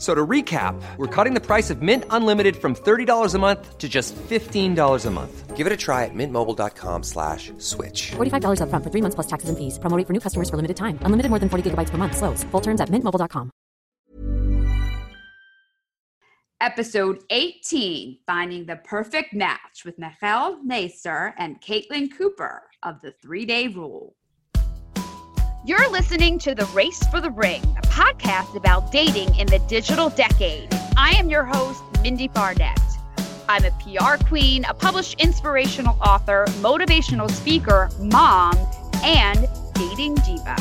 So to recap, we're cutting the price of Mint Unlimited from $30 a month to just $15 a month. Give it a try at mintmobile.com slash switch. $45 upfront for three months plus taxes and fees. Promoting for new customers for limited time. Unlimited more than 40 gigabytes per month. Slows. Full terms at mintmobile.com. Episode 18 Finding the Perfect Match with Michelle Naisteter and Caitlin Cooper of the Three Day Rule. You're listening to The Race for the Ring, a podcast about dating in the digital decade. I am your host, Mindie Barnett. I'm a PR queen, a published inspirational author, motivational speaker, mom, and dating diva.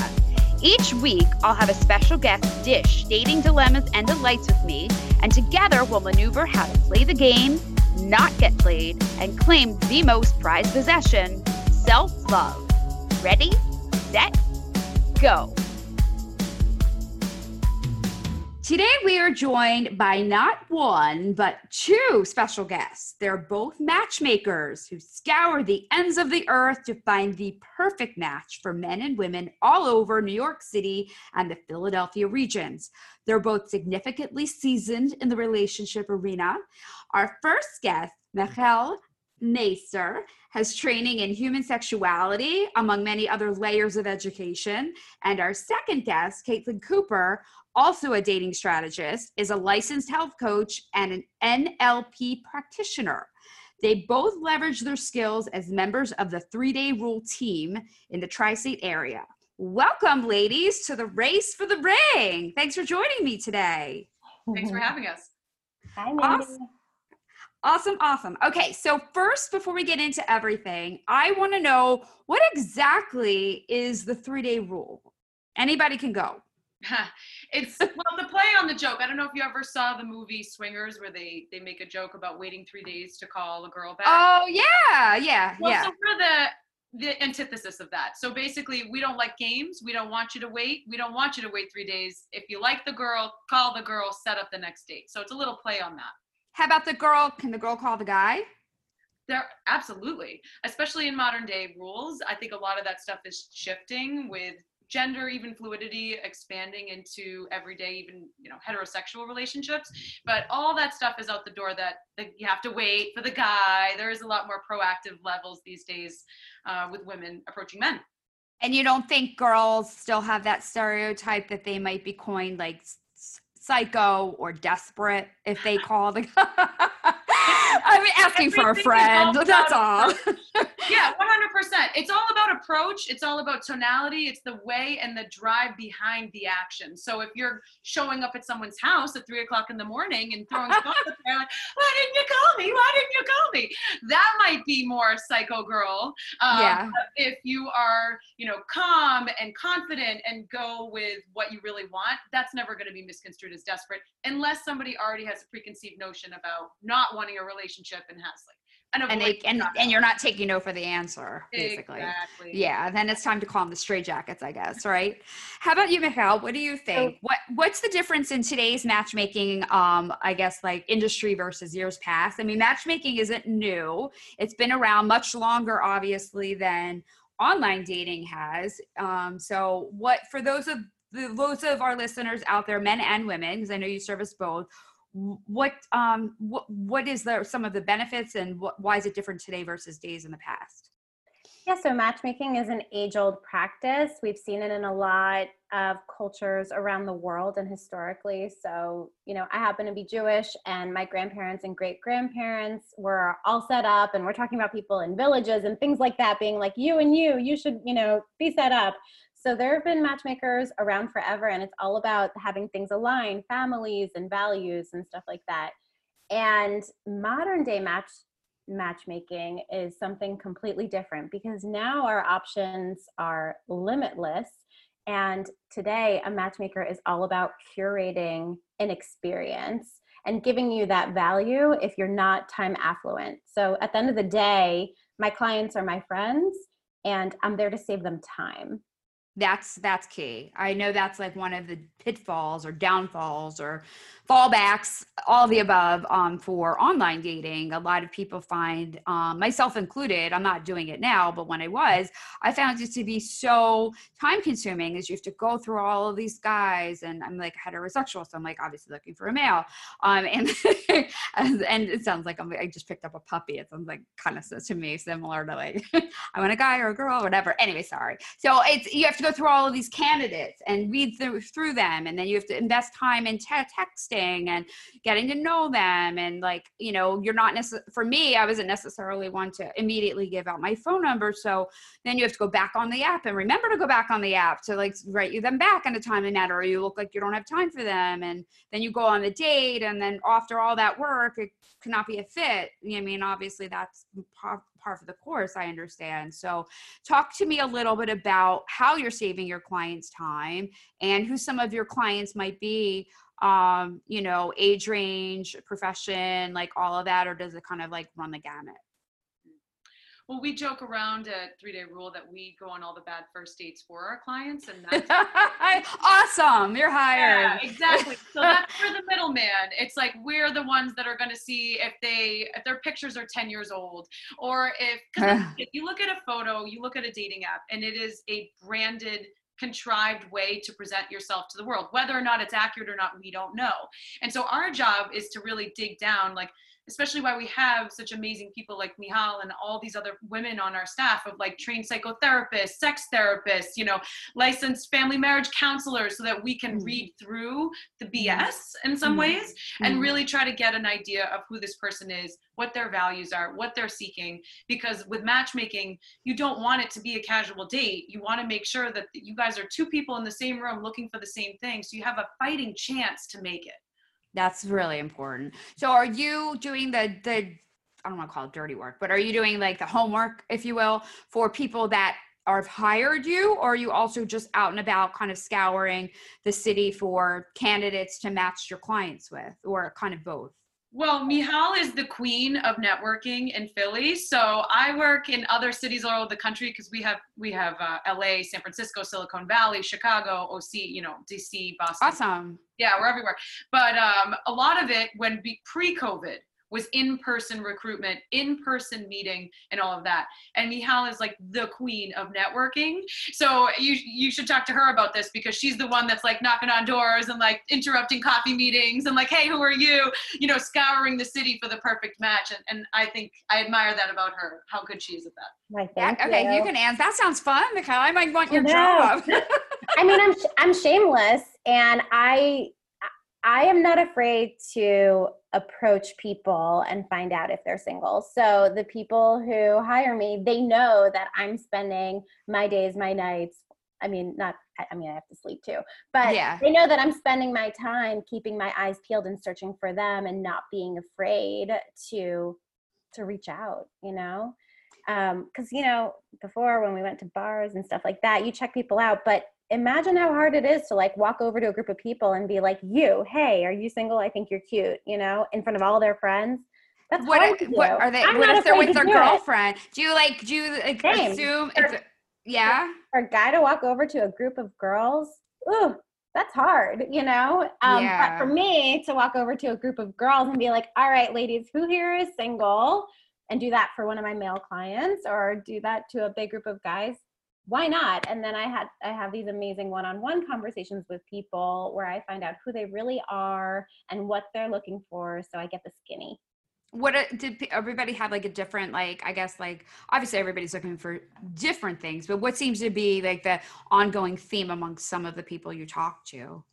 Each week, I'll have a special guest dish dating dilemmas and delights with me, and together we'll maneuver how to play the game, not get played, and claim the most prized possession self love. Ready, set, go. Today, we are joined by not one, but two special guests. They're both matchmakers who scour the ends of the earth to find the perfect match for men and women all over New York City and the Philadelphia regions. They're both significantly seasoned in the relationship arena. Our first guest, Michal Naisteter, has training in human sexuality, among many other layers of education. And our second guest, Caitlin Cooper, also a dating strategist, is a licensed health coach and an NLP practitioner. They both leverage their skills as members of the three day rule team in the tri state area. Welcome, ladies, to the race for the ring. Thanks for joining me today. Thanks for having us. Hi, Mindie. Awesome. Awesome, awesome. Okay, so first, before we get into everything, I want to know what exactly is the three day rule? Anybody can go. it's well the play on the joke. I don't know if you ever saw the movie Swingers where they they make a joke about waiting three days to call a girl back. Oh, yeah, yeah, well, yeah. so we're the the antithesis of that. So basically, we don't like games. We don't want you to wait. We don't want you to wait three days. If you like the girl, call the girl, set up the next date. So it's a little play on that. How about the girl? Can the girl call the guy? There, absolutely, especially in modern day rules. I think a lot of that stuff is shifting with gender, even fluidity, expanding into everyday, even you know, heterosexual relationships. But all that stuff is out the door. That, that you have to wait for the guy. There is a lot more proactive levels these days uh, with women approaching men. And you don't think girls still have that stereotype that they might be coined like psycho or desperate if they call the I'm asking for a friend. That's all. yeah 100% it's all about approach. It's all about tonality. It's the way and the drive behind the action. So if you're showing up at someone's house at three o'clock in the morning and throwing stuff at there like why didn't you call me? Why didn't you call me? That might be more psycho girl um, Yeah. if you are you know calm and confident and go with what you really want that's never going to be misconstrued as desperate unless somebody already has a preconceived notion about not wanting a relationship and has like an and they and, and you're not taking no for the answer, basically. Exactly. Yeah, then it's time to call them the straight jackets, I guess, right? How about you, Michelle? What do you think? what What's the difference in today's matchmaking? Um, I guess like industry versus years past. I mean, matchmaking isn't new; it's been around much longer, obviously, than online dating has. Um, so, what for those of the, those of our listeners out there, men and women, because I know you service both. Wh- What um what what is the some of the benefits and what why is it different today versus days in the past? Yeah, so matchmaking is an age old practice. We've seen it in a lot of cultures around the world and historically. So, you know, I happen to be Jewish, and my grandparents and great grandparents were all set up. And we're talking about people in villages and things like that being like, you and you, you should, you know, be set up. So there have been matchmakers around forever, and it's all about having things align, families and values and stuff like that. And modern day match matchmaking is something completely different because now our options are limitless. And today, a matchmaker is all about curating an experience and giving you that value if you're not time affluent. So at the end of the day, my clients are my friends and I'm there to save them time that's that's key. I know that's like one of the pitfalls or downfalls or fallbacks all the above um, for online dating. A lot of people find um, myself included i'm not doing it now but when i was i found it to be so time consuming as you have to go through all of these guys and i'm like heterosexual so i'm like obviously looking for a male. Um, and and it sounds like I'm, i just picked up a puppy. It sounds like kind of to me similar to like i want a guy or a girl or whatever. Anyway sorry. So it's you have to go through all of these candidates and read through, through them and then you have to invest time in te- texting and getting to know them and like you know you're not necessarily for me i wasn't necessarily one to immediately give out my phone number so then you have to go back on the app and remember to go back on the app to like write you them back in a timely manner or you look like you don't have time for them and then you go on the date and then after all that work it cannot be a fit. I mean? Obviously that's part of the course i understand. So talk to me a little bit about how you're saving your clients time and who some of your clients might be um you know age range profession like all of that or does it kind of like run the gamut well, we joke around at Three Day Rule that we go on all the bad first dates for our clients, and that's awesome. You're hired. Yeah, exactly. So that's for the middleman. It's like we're the ones that are going to see if they if their pictures are 10 years old, or if if you look at a photo, you look at a dating app, and it is a branded contrived way to present yourself to the world whether or not it's accurate or not we don't know and so our job is to really dig down like especially why we have such amazing people like Michal and all these other women on our staff of like trained psychotherapists, sex therapists, you know, licensed family marriage counselors so that we can mm-hmm. read through the mm-hmm. BS in some mm-hmm. ways and mm-hmm. really try to get an idea of who this person is, what their values are, what they're seeking. Because with matchmaking, you don't want it to be a casual date. You want to make sure that you guys are two people in the same room looking for the same thing. So you have a fighting chance to make it. That's really important. So are you doing the the I don't want to call it dirty work, but are you doing like the homework, if you will, for people that are hired you, or are you also just out and about kind of scouring the city for candidates to match your clients with, or kind of both? Well, Michal is the queen of networking in Philly. So I work in other cities all over the country because we have we have uh, LA, San Francisco, Silicon Valley, Chicago, OC, you know, DC, Boston. Awesome. Yeah, we're everywhere. But um, a lot of it when pre-COVID, was in-person recruitment, in-person meeting, and all of that. And Michal is like the queen of networking. So you you should talk to her about this because she's the one that's like knocking on doors and like interrupting coffee meetings and like, hey, who are you? You know, scouring the city for the perfect match. And and I think I admire that about her. How good she is at that. yeah, okay, you. you. can answer. That sounds fun, Michal. I might want your job. I mean, I'm I'm shameless, and I I am not afraid to approach people and find out if they're single. So the people who hire me, they know that I'm spending my days, my nights. I mean, not, I mean, I have to sleep too, but yeah. they know that I'm spending my time keeping my eyes peeled and searching for them and not being afraid to, to reach out, you know? Um, cause you know, before when we went to bars and stuff like that, you check people out, but imagine how hard it is to like walk over to a group of people and be like, you, hey, are you single? I think you're cute, you know, in front of all their friends. That's what, hard to do. what are they? I'm what if they're with their girlfriend? It. Do you like, do you like, assume, for, if, yeah? For a guy to walk over to a group of girls, ooh, that's hard, you know? Um, yeah. But for me to walk over to a group of girls and be like, all right, ladies, who here is single? And do that for one of my male clients or do that to a big group of guys why not? And then i had i have these amazing one-on-one conversations with people where i find out who they really are and what they're looking for so i get the skinny. What did everybody have like a different like i guess like obviously everybody's looking for different things but what seems to be like the ongoing theme among some of the people you talk to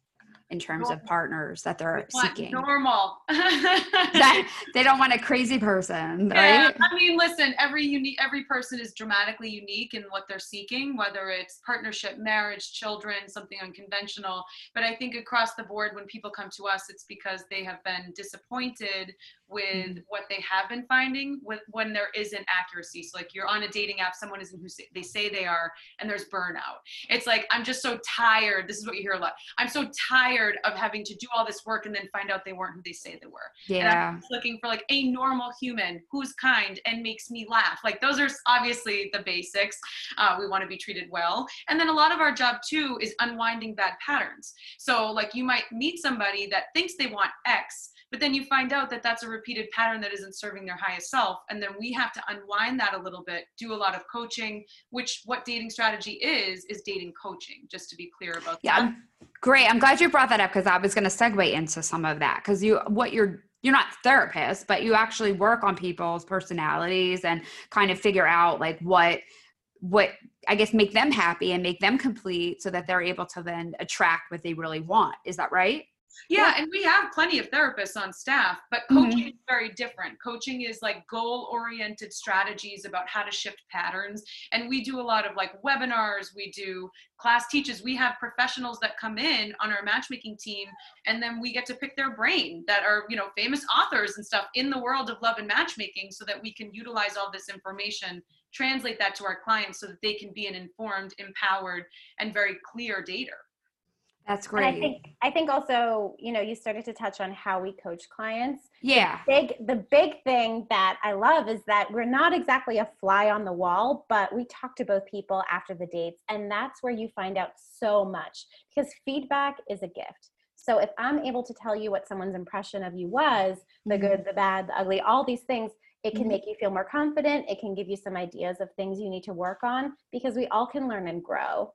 in terms of partners that they're seeking. Normal. that they don't want a crazy person, yeah, right? I mean, listen, every unique every person is dramatically unique in what they're seeking, whether it's partnership, marriage, children, something unconventional. But I think across the board, when people come to us, it's because they have been disappointed with Mm-hmm. what they have been finding with when there isn't accuracy. So like you're on a dating app, someone isn't who they say they are, and there's burnout. It's like I'm just so tired. This is what you hear a lot. I'm so tired of having to do all this work and then find out they weren't who they say they were. And Yeah. I'm just looking for like a normal human who's kind and makes me laugh. Like those are obviously the basics. Uh, we want to be treated well. And then a lot of our job too is unwinding bad patterns. So like you might meet somebody that thinks they want X, but then you find out that that's a repeated pattern that isn't serving their highest self. And then we have to unwind that a little bit, do a lot of coaching, which what dating strategy is, is dating coaching, just to be clear about Yeah, that. I'm- great. I'm glad you brought that up because I was going to segue into some of that because you what you're you're not therapists, but you actually work on people's personalities and kind of figure out like what what I guess make them happy and make them complete so that they're able to then attract what they really want. Is that right? Yeah, and we have plenty of therapists on staff, but Mhm. coaching is very different. Coaching is like goal oriented strategies about how to shift patterns. And we do a lot of like webinars, we do class teaches. We have professionals that come in on our matchmaking team, and then we get to pick their brain that are, you know, famous authors and stuff in the world of love and matchmaking so that we can utilize all this information, translate that to our clients so that they can be an informed, empowered, and very clear dater. That's great. And. I think I think also, you know, you started to touch on how we coach clients. yeah. Big the big thing that I love is that we're not exactly a fly on the wall, but we talk to both people after the dates and that's where you find out so much because feedback is a gift. So if I'm able to tell you what someone's impression of you was, the Mhm. good, the bad, the ugly, all these things, it can Mhm. make you feel more confident. It can give you some ideas of things you need to work on because we all can learn and grow.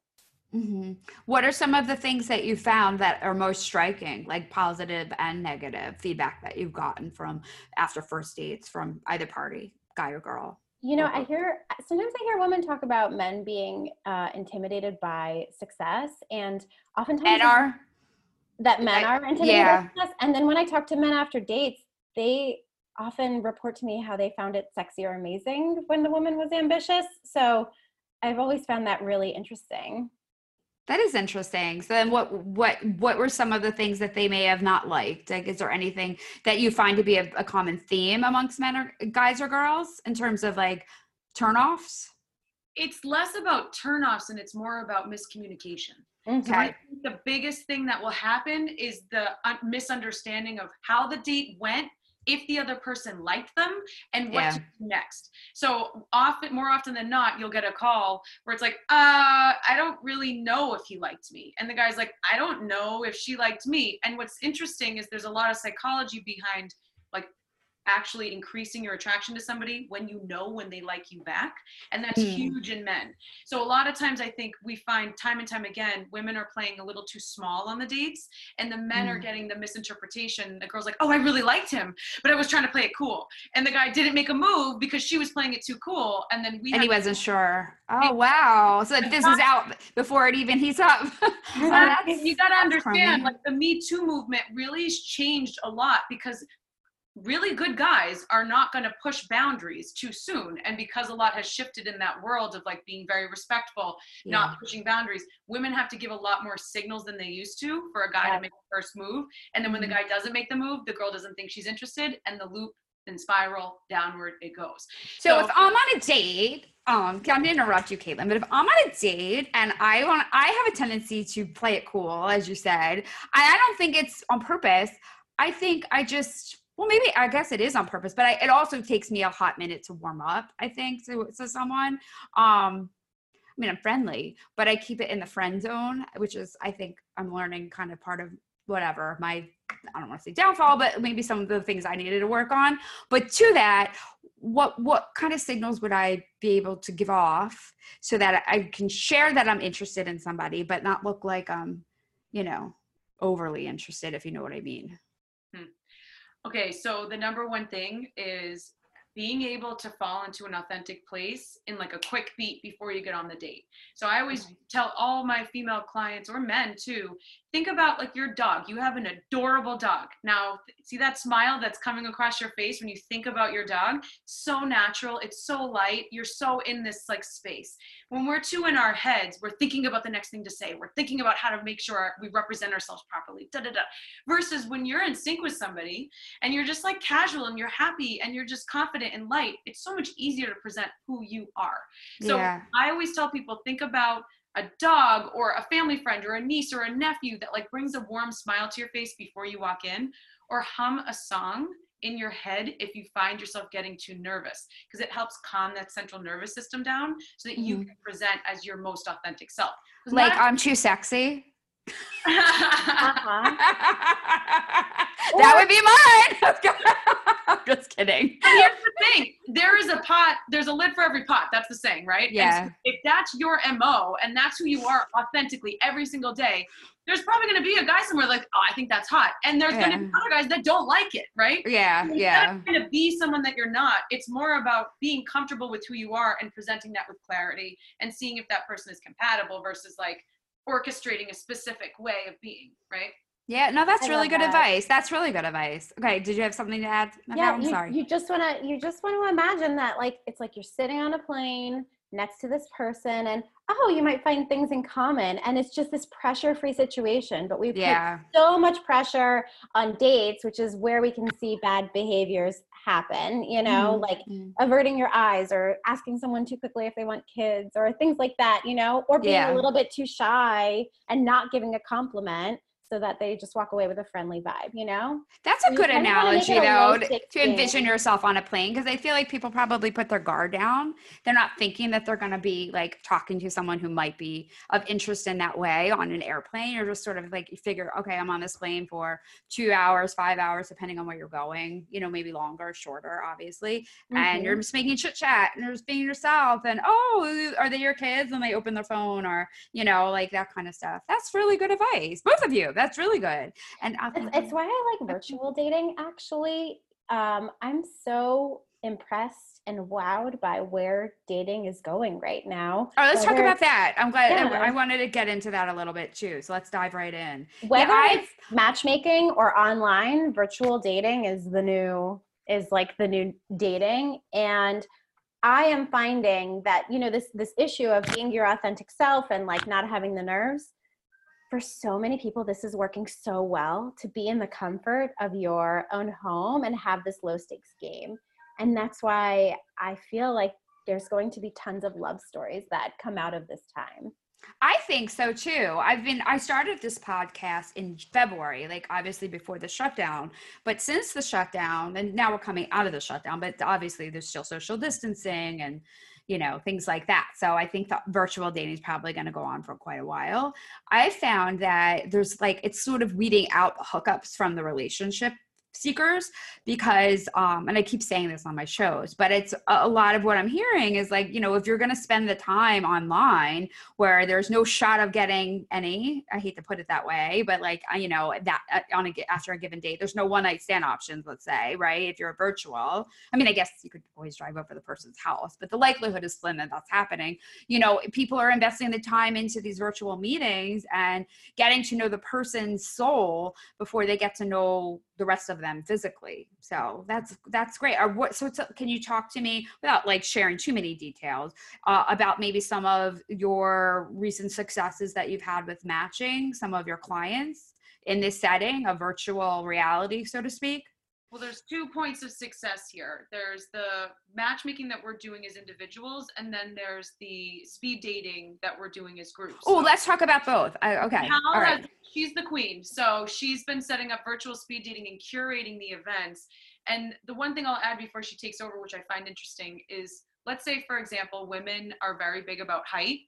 Hmm What are some of the things that you found that are most striking, like positive and negative feedback that you've gotten from after first dates from either party, guy or girl? You know, I hear sometimes I hear women talk about men being uh, intimidated by success, and oftentimes Men are. that men I- are intimidated yeah. by success. And then when I talk to men after dates, they often report to me how they found it sexy or amazing when the woman was ambitious. So I've always found that really interesting. That is interesting. So then what what what were some of the things that they may have not liked? Like is there anything that you find to be a, a common theme amongst men or guys or girls in terms of like turnoffs? It's less about turnoffs and it's more about miscommunication. Mhm. So I think the biggest thing that will happen is the misunderstanding of how the date went, if the other person liked them, and what Yeah. to do next. So often, more often than not, you'll get a call where it's like, uh, I don't really know if he liked me. And the guy's like, I don't know if she liked me. And what's interesting is there's a lot of psychology behind actually increasing your attraction to somebody when you know when they like you back and that's Hmm. huge in men so a lot of times i think we find time and time again women are playing a little too small on the dates and the men are Mm. getting the misinterpretation the girl's like oh i really liked him but i was trying to play it cool and the guy didn't make a move because she was playing it too cool and then we And he wasn't sure. Oh wow. So this is out before it even heats up. Oh, Exactly. that's- you got to understand like the me too movement really has changed a lot because really good guys are not going to push boundaries too soon and because a lot has shifted in that world of like being very respectful Yeah. not pushing boundaries women have to give a lot more signals than they used to for a guy Yeah. to make the first move and then when the guy doesn't make the move the girl doesn't think she's interested and the loop and spiral downward it goes So if I'm on a date, um, I'm gonna interrupt you, Caitlin, but if I'm on a date and I want, I have a tendency to play it cool, as you said. I, I don't think it's on purpose. I think I just, well, maybe I guess it is on purpose, but I, it also takes me a hot minute to warm up. I think to to someone. Um, I mean, I'm friendly, but I keep it in the friend zone, which is, I think, I'm learning kind of part of whatever my I don't want to say downfall, but maybe some of the things I needed to work on. But to that, what what kind of signals would I be able to give off so that I can share that I'm interested in somebody, but not look like I'm, you know, overly interested, if you know what I mean. Okay, so the number one thing is being able to fall into an authentic place in like a quick beat before you get on the date. So I always mm-hmm. tell all my female clients or men too, think about like your dog. You have an adorable dog. Now, see that smile that's coming across your face when you think about your dog? So natural, it's so light. You're so in this like space. When we're too in our heads, we're thinking about the next thing to say. We're thinking about how to make sure we represent ourselves properly. Da da da. Versus when you're in sync with somebody and you're just like casual and you're happy and you're just confident and light, it's so much easier to present who you are. So Yeah. I always tell people think about a dog or a family friend or a niece or a nephew that like brings a warm smile to your face before you walk in or hum a song in your head if you find yourself getting too nervous because it helps calm that central nervous system down so that you can present as your most authentic self. Like not- I'm too sexy. Uh-huh. that would be mine. I'm just kidding. And here's the thing there is a pot there's a lid for every pot that's the saying right And Yeah. so if that's your mo and that's who you are authentically every single day there's probably going to be a guy somewhere like oh i think that's hot and there's going to be other guys that don't like it right Yeah, yeah. Instead yeah. of trying to be someone that you're not it's more about being comfortable with who you are and presenting that with clarity and seeing if that person is compatible versus like orchestrating a specific way of being right Yeah, no, that's I really good that. advice. That's really good advice. Okay, did you have something to add? Yeah, I'm you, sorry. you just want to you just want to imagine that like it's like you're sitting on a plane next to this person and oh you might find things in common and it's just this pressure free situation but we put yeah. so much pressure on dates which is where we can see bad behaviors happen you know Mhm, like mhm. averting your eyes or asking someone too quickly if they want kids or things like that you know or being Yeah. a little bit too shy and not giving a compliment so that they just walk away with a friendly vibe you know That's a good kinda wanna make analogy, though, to, to envision yourself on a plane because I feel like people probably put their guard down. They're not thinking that they're going to be like talking to someone who might be of interest in that way on an airplane. You're just sort of like, you figure, okay, I'm on this plane for two hours, five hours, depending on where you're going, you know, maybe longer, shorter, obviously. And you're Mhm. just making chit chat and you're just being yourself. And oh, are they your kids? And they open their phone or, you know, like that kind of stuff. That's really good advice. Both of you. That's really good. And It's, it's why I like virtual dating. Actually, um, I'm so impressed and wowed by where dating is going right now. Oh, let's talk about that. I'm glad I- I, wanted to get into that a little bit too. So let's dive right in. Whether I've- it's matchmaking or online, virtual dating is the new is like the new dating and I am finding that you know this this issue of being your authentic self and like not having the nerves for so many people this is working so well to be in the comfort of your own home and have this low stakes game and that's why I feel like there's going to be tons of love stories that come out of this time. I think so too. I've been I started this podcast in February, like obviously before the shutdown. But since the shutdown, and now we're coming out of the shutdown, but obviously there's still social distancing and you know things like that. So I think that virtual dating is probably going to go on for quite a while. I found that there's like it's sort of weeding out hookups from the relationship seekers because um and i keep saying this on my shows but it's a, lot of what i'm hearing is like you know if you're going to spend the time online where there's no shot of getting any i hate to put it that way but like uh, you know that uh, on a after a given date there's no one night stand options let's say right? If you're virtual i mean i guess you could always drive over the person's house but the likelihood is slim that that's happening. You know people are investing the time into these virtual meetings and getting to know the person's soul before they get to know the rest of them physically. So that's that's great. Or what so can you talk to me without like sharing too many details uh, about maybe some of your recent successes that you've had with matching some of your clients in this setting of virtual reality so to speak Well, there's two points of success here. There's the matchmaking that we're doing as individuals, and then there's the speed dating that we're doing as groups. oh So let's talk about both I, okay all right has- she's the queen. So she's been setting up virtual speed dating and curating the events. And the one thing I'll add before she takes over, which I find interesting, is let's say, for example, women are very big about height.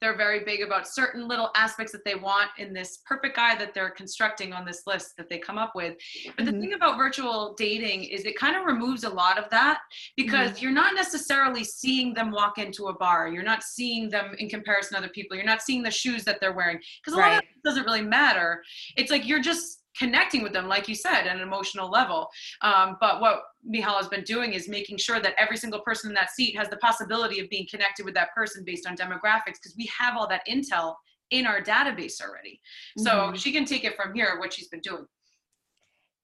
They're very big about certain little aspects that they want in this perfect guy that they're constructing on this list that they come up with. But the Mhm. thing about virtual dating is it kind of removes a lot of that because you're not necessarily seeing them walk into a bar. You're not seeing them in comparison to other people. You're not seeing the shoes that they're wearing because a lot of it doesn't really matter. It's like you're just connecting with them, like you said, at an emotional level. Um, but what Michal has been doing is making sure that every single person in that seat has the possibility of being connected with that person based on demographics because we have all that intel in our database already. So mm-hmm. she can take it from here, what she's been doing.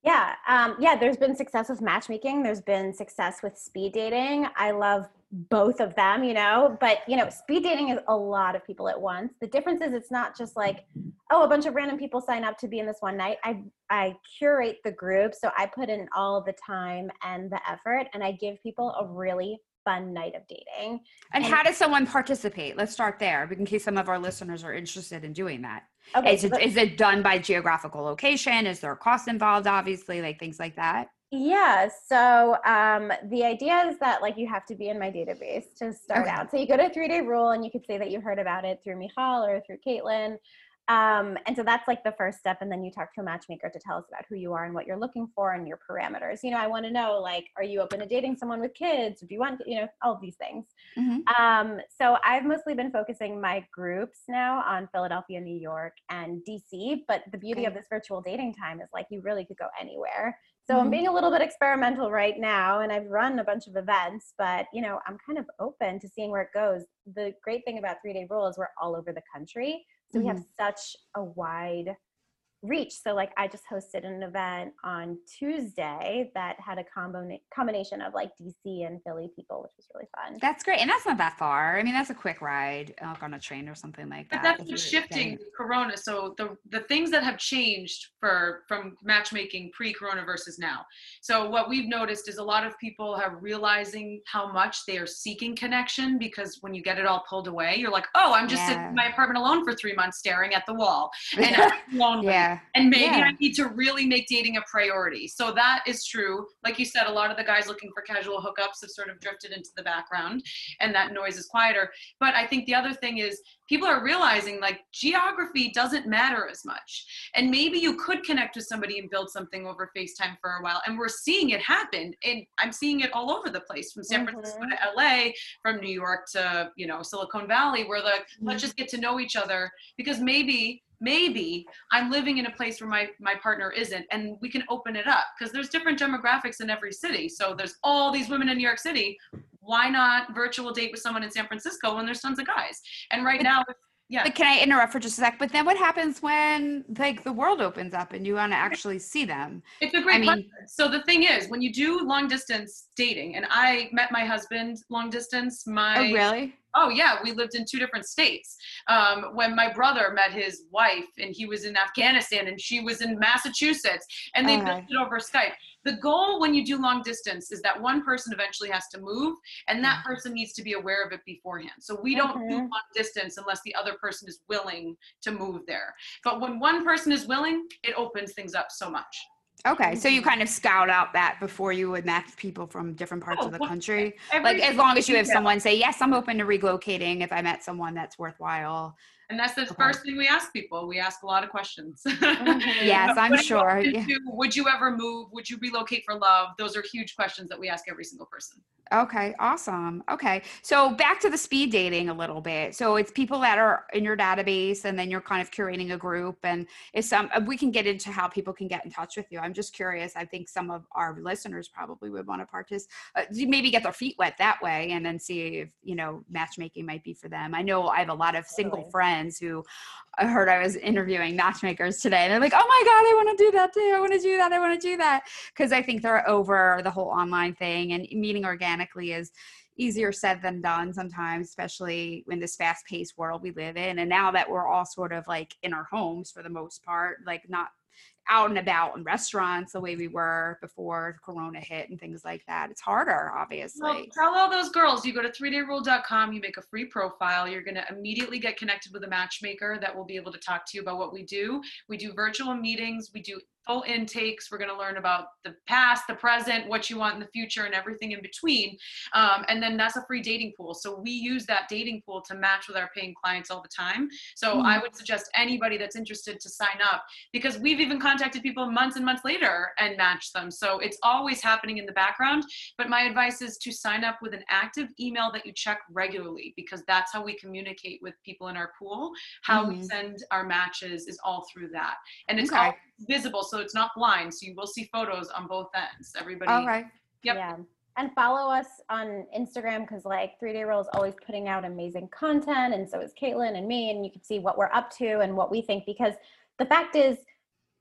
Yeah, um, yeah. There's been success with matchmaking. There's been success with speed dating. I love both of them, you know. But you know, speed dating is a lot of people at once. The difference is it's not just like, oh, a bunch of random people sign up to be in this one night. I I curate the group, so I put in all the time and the effort, and I give people a really fun night of dating. And, and how does someone participate? Let's start there, in case some of our listeners are interested in doing that. Okay, is, it, is it done by geographical location? Is there a cost involved? Obviously, like things like that. Yeah. So um, the idea is that like you have to be in my database to start okay. out. So you go to three day rule, and you could say that you heard about it through Michal or through Caitlin. Um, and so that's like the first step. And then you talk to a matchmaker to tell us about who you are and what you're looking for and your parameters. You know, I want to know, like, are you open to dating someone with kids? Do you want, you know, all of these things. Mm-hmm. Um, so I've mostly been focusing my groups now on Philadelphia, New York, and DC. But the beauty okay. of this virtual dating time is like you really could go anywhere. So mm-hmm. I'm being a little bit experimental right now, and I've run a bunch of events, but you know, I'm kind of open to seeing where it goes. The great thing about three day rule is we're all over the country. So mm-hmm. we have mm-hmm. such a wide reach. So like I just hosted an event on Tuesday that had a combo combination of like DC and Philly people, which was really fun. That's great. And that's not that far. I mean, that's a quick ride uh, like on a train or something like that. But that's really shifting Corona. So the the things that have changed for from matchmaking pre-Corona versus now. So what we've noticed is a lot of people are realizing how much they are seeking connection because when you get it all pulled away, you're like, oh, I'm just yeah. sitting in my apartment alone for three months staring at the wall. And I'm lonely. yeah. And maybe yeah. I need to really make dating a priority. So that is true. Like you said, a lot of the guys looking for casual hookups have sort of drifted into the background and that noise is quieter. But I think the other thing is people are realizing like geography doesn't matter as much. And maybe you could connect with somebody and build something over FaceTime for a while. And we're seeing it happen. And I'm seeing it all over the place from San Francisco mm-hmm. to LA, from New York to, you know, Silicon Valley, where like, mm-hmm. let's just get to know each other because maybe maybe i'm living in a place where my my partner isn't and we can open it up because there's different demographics in every city. So there's all these women in new york city. Why not virtual date with someone in san francisco when there's tons of guys? And right now yeah. but can i interrupt for just a sec? But then what happens when like the world opens up and you want to actually see them? It's a great I mean, question. so the thing is when you do long distance dating and i met my husband long distance my oh really oh yeah we lived in two different states. Um, when my brother met his wife and he was in afghanistan and she was in massachusetts and they uh-huh. visited over skype. The goal when you do long distance is that one person eventually has to move and that person needs to be aware of it beforehand. So we don't mm-hmm. do long distance unless the other person is willing to move there. But when one person is willing it opens things up so much Okay, so you mm-hmm. kind of scout out that before you would match people from different parts oh, of the country. Like as long as you have someone say, "Yes, I'm open to relocating if I met someone that's worthwhile." And that's the okay. first thing we ask people. We ask a lot of questions. Mm-hmm. yes, I'm sure. Yeah. would you ever move? Would you relocate for love? Those are huge questions that we ask every single person. Okay, awesome. Okay, so back to the speed dating a little bit. So it's people that are in your database, and then you're kind of curating a group. And it's some we can get into how people can get in touch with you. I'm just curious. I think some of our listeners probably would want to participate, uh, maybe get their feet wet that way, and then see if you know matchmaking might be for them. I know I have a lot of single friends who I heard I was interviewing matchmakers today, and they're like, "Oh my god, I want to do that too. I want to do that. I want to do that," because I think they're over the whole online thing and meeting organically is easier said than done sometimes, especially in this fast paced world we live in. And now that we're all sort of like in our homes for the most part, like not out and about in restaurants the way we were before Corona hit and things like that. It's harder, obviously. Well, tell all those girls you go to 3dayrule.com, you make a free profile. You're going to immediately get connected with a matchmaker that will be able to talk to you about what we do. We do virtual meetings, we do full intakes. We're going to learn about the past, the present, what you want in the future, and everything in between. Um, and then that's a free dating pool. So we use that dating pool to match with our paying clients all the time. So mm-hmm. I would suggest anybody that's interested to sign up because we've even contacted people months and months later and matched them. So it's always happening in the background. But my advice is to sign up with an active email that you check regularly because that's how we communicate with people in our pool. How mm-hmm. we send our matches is all through that. And it's okay. all visible, so it's not blind. So you will see photos on both ends. Everybody. All right. Yep. Yeah and follow us on Instagram because like Three Day Rule is always putting out amazing content, and so is Caitlin and me, and you can see what we're up to and what we think. Because the fact is,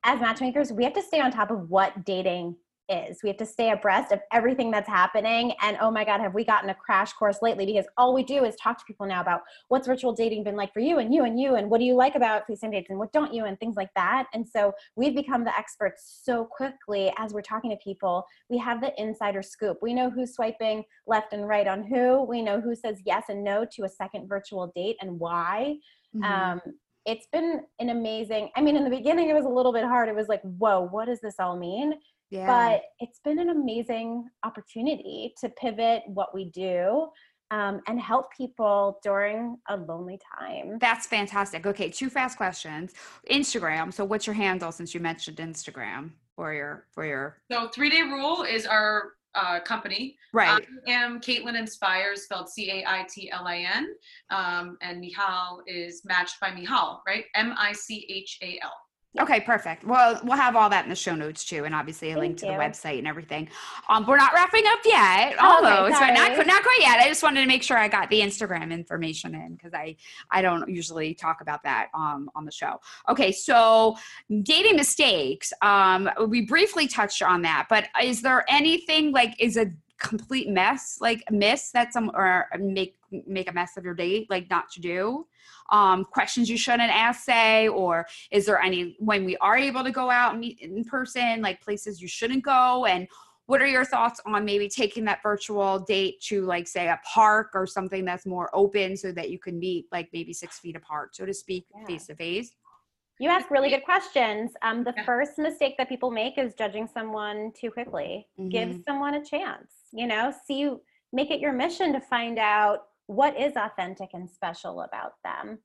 as matchmakers, we have to stay on top of what dating is. We have to stay abreast of everything that's happening. And oh my God, have we gotten a crash course lately? Because all we do is talk to people now about what's virtual dating been like for you and you and you, and what do you like about FaceTime dates and what don't you, and things like that. And so we've become the experts so quickly as we're talking to people. We have the insider scoop. We know who's swiping left and right on who. We know who says yes and no to a second virtual date and why. Mm-hmm. Um, it's been an amazing i mean in the beginning it was a little bit hard it was like whoa what does this all mean yeah. But it's been an amazing opportunity to pivot what we do um, and help people during a lonely time. That's fantastic. Okay, two fast questions. Instagram. So, what's your handle since you mentioned Instagram for your for your? So, Three Day Rule is our uh, company. Right. I am Caitlin Inspires, spelled C A I T L I N, um, and Michal is matched by Michal, right? M I C H A L. Okay, perfect. Well, we'll have all that in the show notes too, and obviously a Thank link to you. the website and everything. Um, we're not wrapping up yet, almost, okay, but not not quite yet. I just wanted to make sure I got the Instagram information in because I I don't usually talk about that um on the show. Okay, so dating mistakes. Um, we briefly touched on that, but is there anything like is a complete mess like miss that some or make make a mess of your date like not to do. Um, questions you shouldn't ask say or is there any when we are able to go out and meet in person like places you shouldn't go? And what are your thoughts on maybe taking that virtual date to like say a park or something that's more open so that you can meet like maybe six feet apart so to speak face to face you ask really good questions. Um, the yeah. first mistake that people make is judging someone too quickly. Mm-hmm. Give someone a chance. You know, see, make it your mission to find out what is authentic and special about them.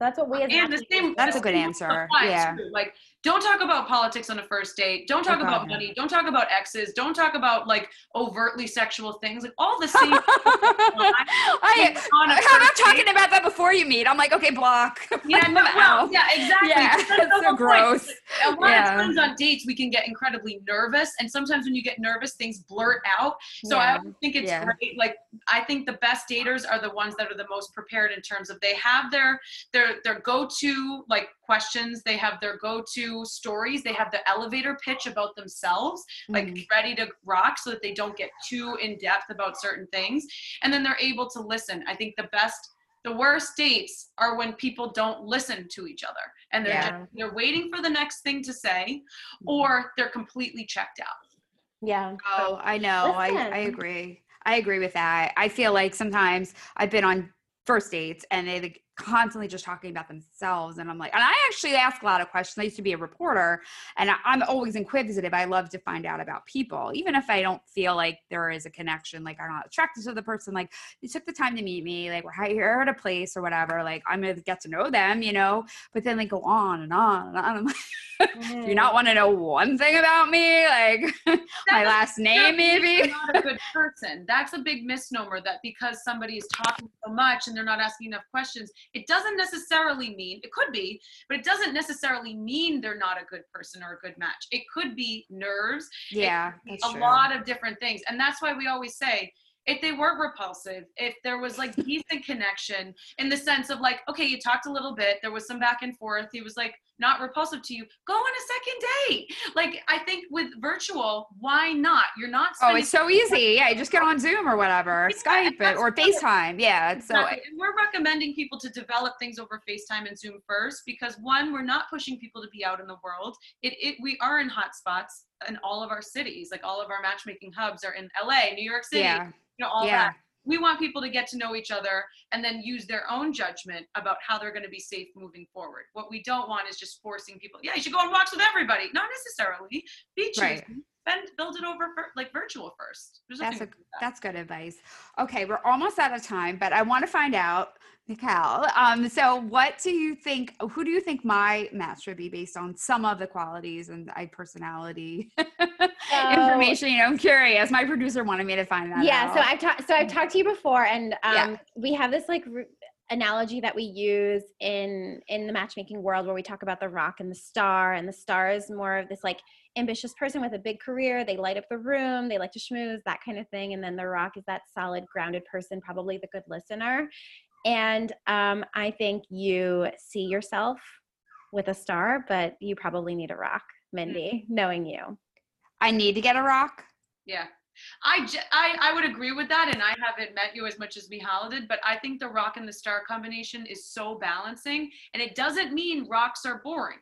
That's what we as and the same, that's a good answer. Yeah. Too. Like, don't talk about politics on a first date. Don't talk about money. Don't talk about exes. Don't talk about like overtly sexual things. Like all the same. I, I'm not talking about that before you meet. I'm like, okay, block. Yeah, no, well, yeah, exactly. Yeah, that's so gross. A lot yeah. of times on dates, we can get incredibly nervous, and sometimes when you get nervous, things blurt out. So yeah. I think it's yeah. great. Like, I think the best daters are the ones that are the most prepared in terms of they have their their their go-to like questions they have their go-to stories they have the elevator pitch about themselves like mm-hmm. ready to rock so that they don't get too in depth about certain things. And then they're able to listen. I think the best the worst dates are when people don't listen to each other and they're yeah. just, they're waiting for the next thing to say or they're completely checked out. Yeah. Oh i know. I, I agree. I agree with that. I feel like sometimes i've been on first dates and they constantly just talking about themselves and i'm like and i actually ask a lot of questions. I used to be a reporter and i'm always inquisitive. I love to find out about people even if i don't feel like there is a connection like i'm not attracted to the person like you took the time to meet me like we're here at a place or whatever like i'm gonna get to know them you know? But then they go on and on and on. Like, mm-hmm. do you not want to know one thing about me? Like my last name maybe? not a good person. That's a big misnomer that because somebody is talking much and they're not asking enough questions it doesn't necessarily mean, it could be, but it doesn't necessarily mean they're not a good person or a good match. It could be nerves. Yeah. a true. lot of different things. And that's why we always say, if they weren't repulsive, if there was like decent connection in the sense of like, okay, you talked a little bit, there was some back and forth, he was like not repulsive to you, go on a second date. Like I think with virtual, why not? You're not. Oh, it's so easy. Yeah, you just get on Zoom or whatever, yeah, Skype it or FaceTime. Yeah, exactly. so. And we're recommending people to develop things over FaceTime and Zoom first because one, we're not pushing people to be out in the world. It, it we are in hot spots in all of our cities. Like all of our matchmaking hubs are in LA, New York City. Yeah you know all yeah. that we want people to get to know each other and then use their own judgment about how they're going to be safe moving forward. What we don't want is just forcing people, yeah, you should go on walks with everybody. Not necessarily. Be choosy. Right. Bend, build it over for, like virtual first. There's That's a, nothing wrong with that. that's good advice. Okay, we're almost out of time, but I want to find out, Michal. Um, so what do you think? Who do you think my match should be based on some of the qualities and I personality information? You know, I'm curious. My producer wanted me to find that. yeah out. so i've talked so i've talked to you before and um Yeah. we have this like r- analogy that we use in in the matchmaking world where we talk about the rock and the star and the star is more of this like ambitious person with a big career. They light up the room they like to schmooze that kind of thing. And then the rock is that solid grounded person probably the good listener. And um i think you see yourself with a star but you probably need a rock mindie knowing you. I need to get a rock. Yeah. I, j- I, I would agree with that, and I haven't met you as much as Mihala did, but I think the rock and the star combination is so balancing, and it doesn't mean rocks are boring.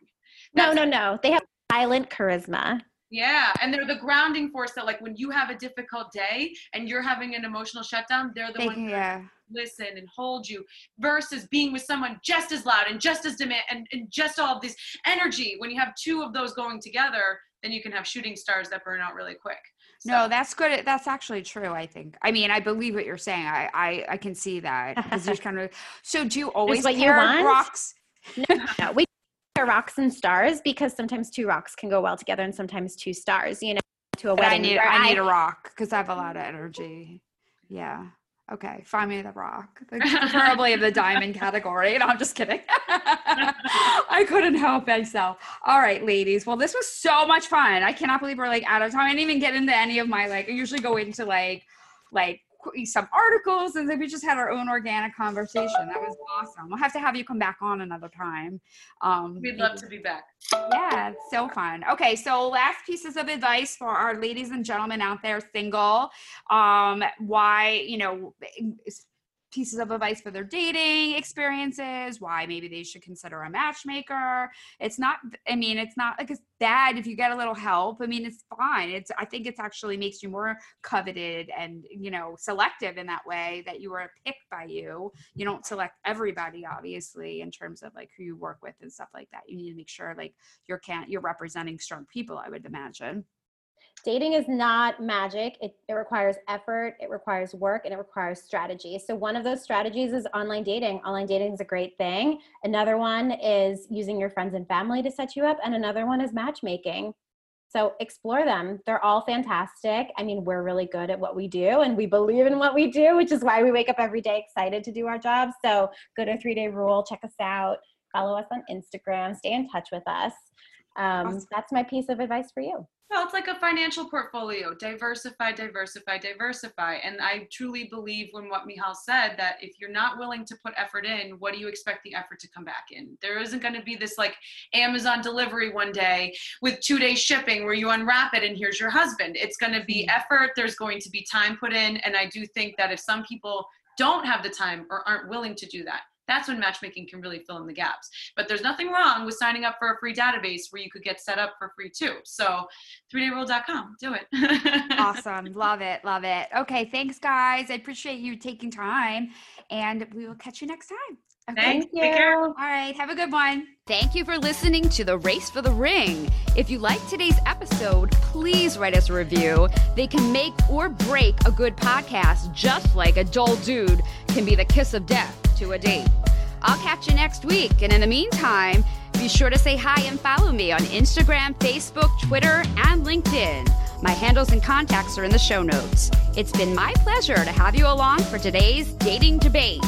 no That's- no no they have silent charisma Yeah, and they're the grounding force that, like, when you have a difficult day and you're having an emotional shutdown, they're the They ones can, that yeah. listen and hold you versus being with someone just as loud and just as demand and, and just all of this energy. When you have two of those going together, then you can have shooting stars that burn out really quick. No, that's good. That's actually true. I think. I mean, I believe what you're saying. I I, I can see that because you're kind of. So do you always what you pair want? rocks? no, no, we pair rocks and stars because sometimes two rocks can go well together and sometimes two stars, you know, to a But I need I need a rock because I have a lot of energy. Yeah. Okay. Find me the rock, Like, preferably of the diamond category. No, I'm just kidding. I couldn't help myself. All right, ladies. Well, this was so much fun. I cannot believe we're like out of time. I didn't even get into any of my like. I usually go into like like some articles and then we just had our own organic conversation. That was awesome. We'll have to have you come back on another time. Um, We'd love to be back. yeah, it's so fun. Okay, so last pieces of advice for our ladies and gentlemen out there single. Um, why, you know, pieces of advice for their dating experiences, why maybe they should consider a matchmaker. It's not, I mean, it's not like it's bad if you get a little help. I mean, it's fine. It's, I think it's actually makes you more coveted and, you know, selective in that way that you were picked by you you don't select everybody obviously in terms of like who you work with and stuff like that you need to make sure like you're can't you're representing strong people i would imagine Dating is not magic. It, it requires effort, it requires work, and it requires strategy. So, one of those strategies is online dating. Online dating is a great thing. Another one is using your friends and family to set you up, and another one is matchmaking. So, explore them. They're all fantastic. I mean, we're really good at what we do, and we believe in what we do, which is why we wake up every day excited to do our job. So, go to Three Day Rule, check us out, follow us on Instagram, stay in touch with us. Um, Awesome. That's my piece of advice for you. Well, it's like a financial portfolio. Diversify, diversify, diversify. And I truly believe when what Michal said that if you're not willing to put effort in, what do you expect the effort to come back in? There isn't going to be this like Amazon delivery one day with two day shipping where you unwrap it and here's your husband. It's going to be mm-hmm. effort. There's going to be time put in. And I do think that if some people don't have the time or aren't willing to do that, that's when matchmaking can really fill in the gaps. But there's nothing wrong with signing up for a free database where you could get set up for free too. So 3dayrule.com, do it. awesome love it love it okay thanks guys i appreciate you taking time and we will catch you next time okay Thanks. Thank Take care. you. all right have a good one Thank you for listening to The Race for the Ring. If you like today's episode, please write us a review. They can make or break a good podcast, just like a dull dude can be the kiss of death to a date. I'll catch you next week. And in the meantime, be sure to say hi and follow me on Instagram, Facebook, Twitter, and LinkedIn. My handles and contacts are in the show notes. It's been my pleasure to have you along for today's dating debate.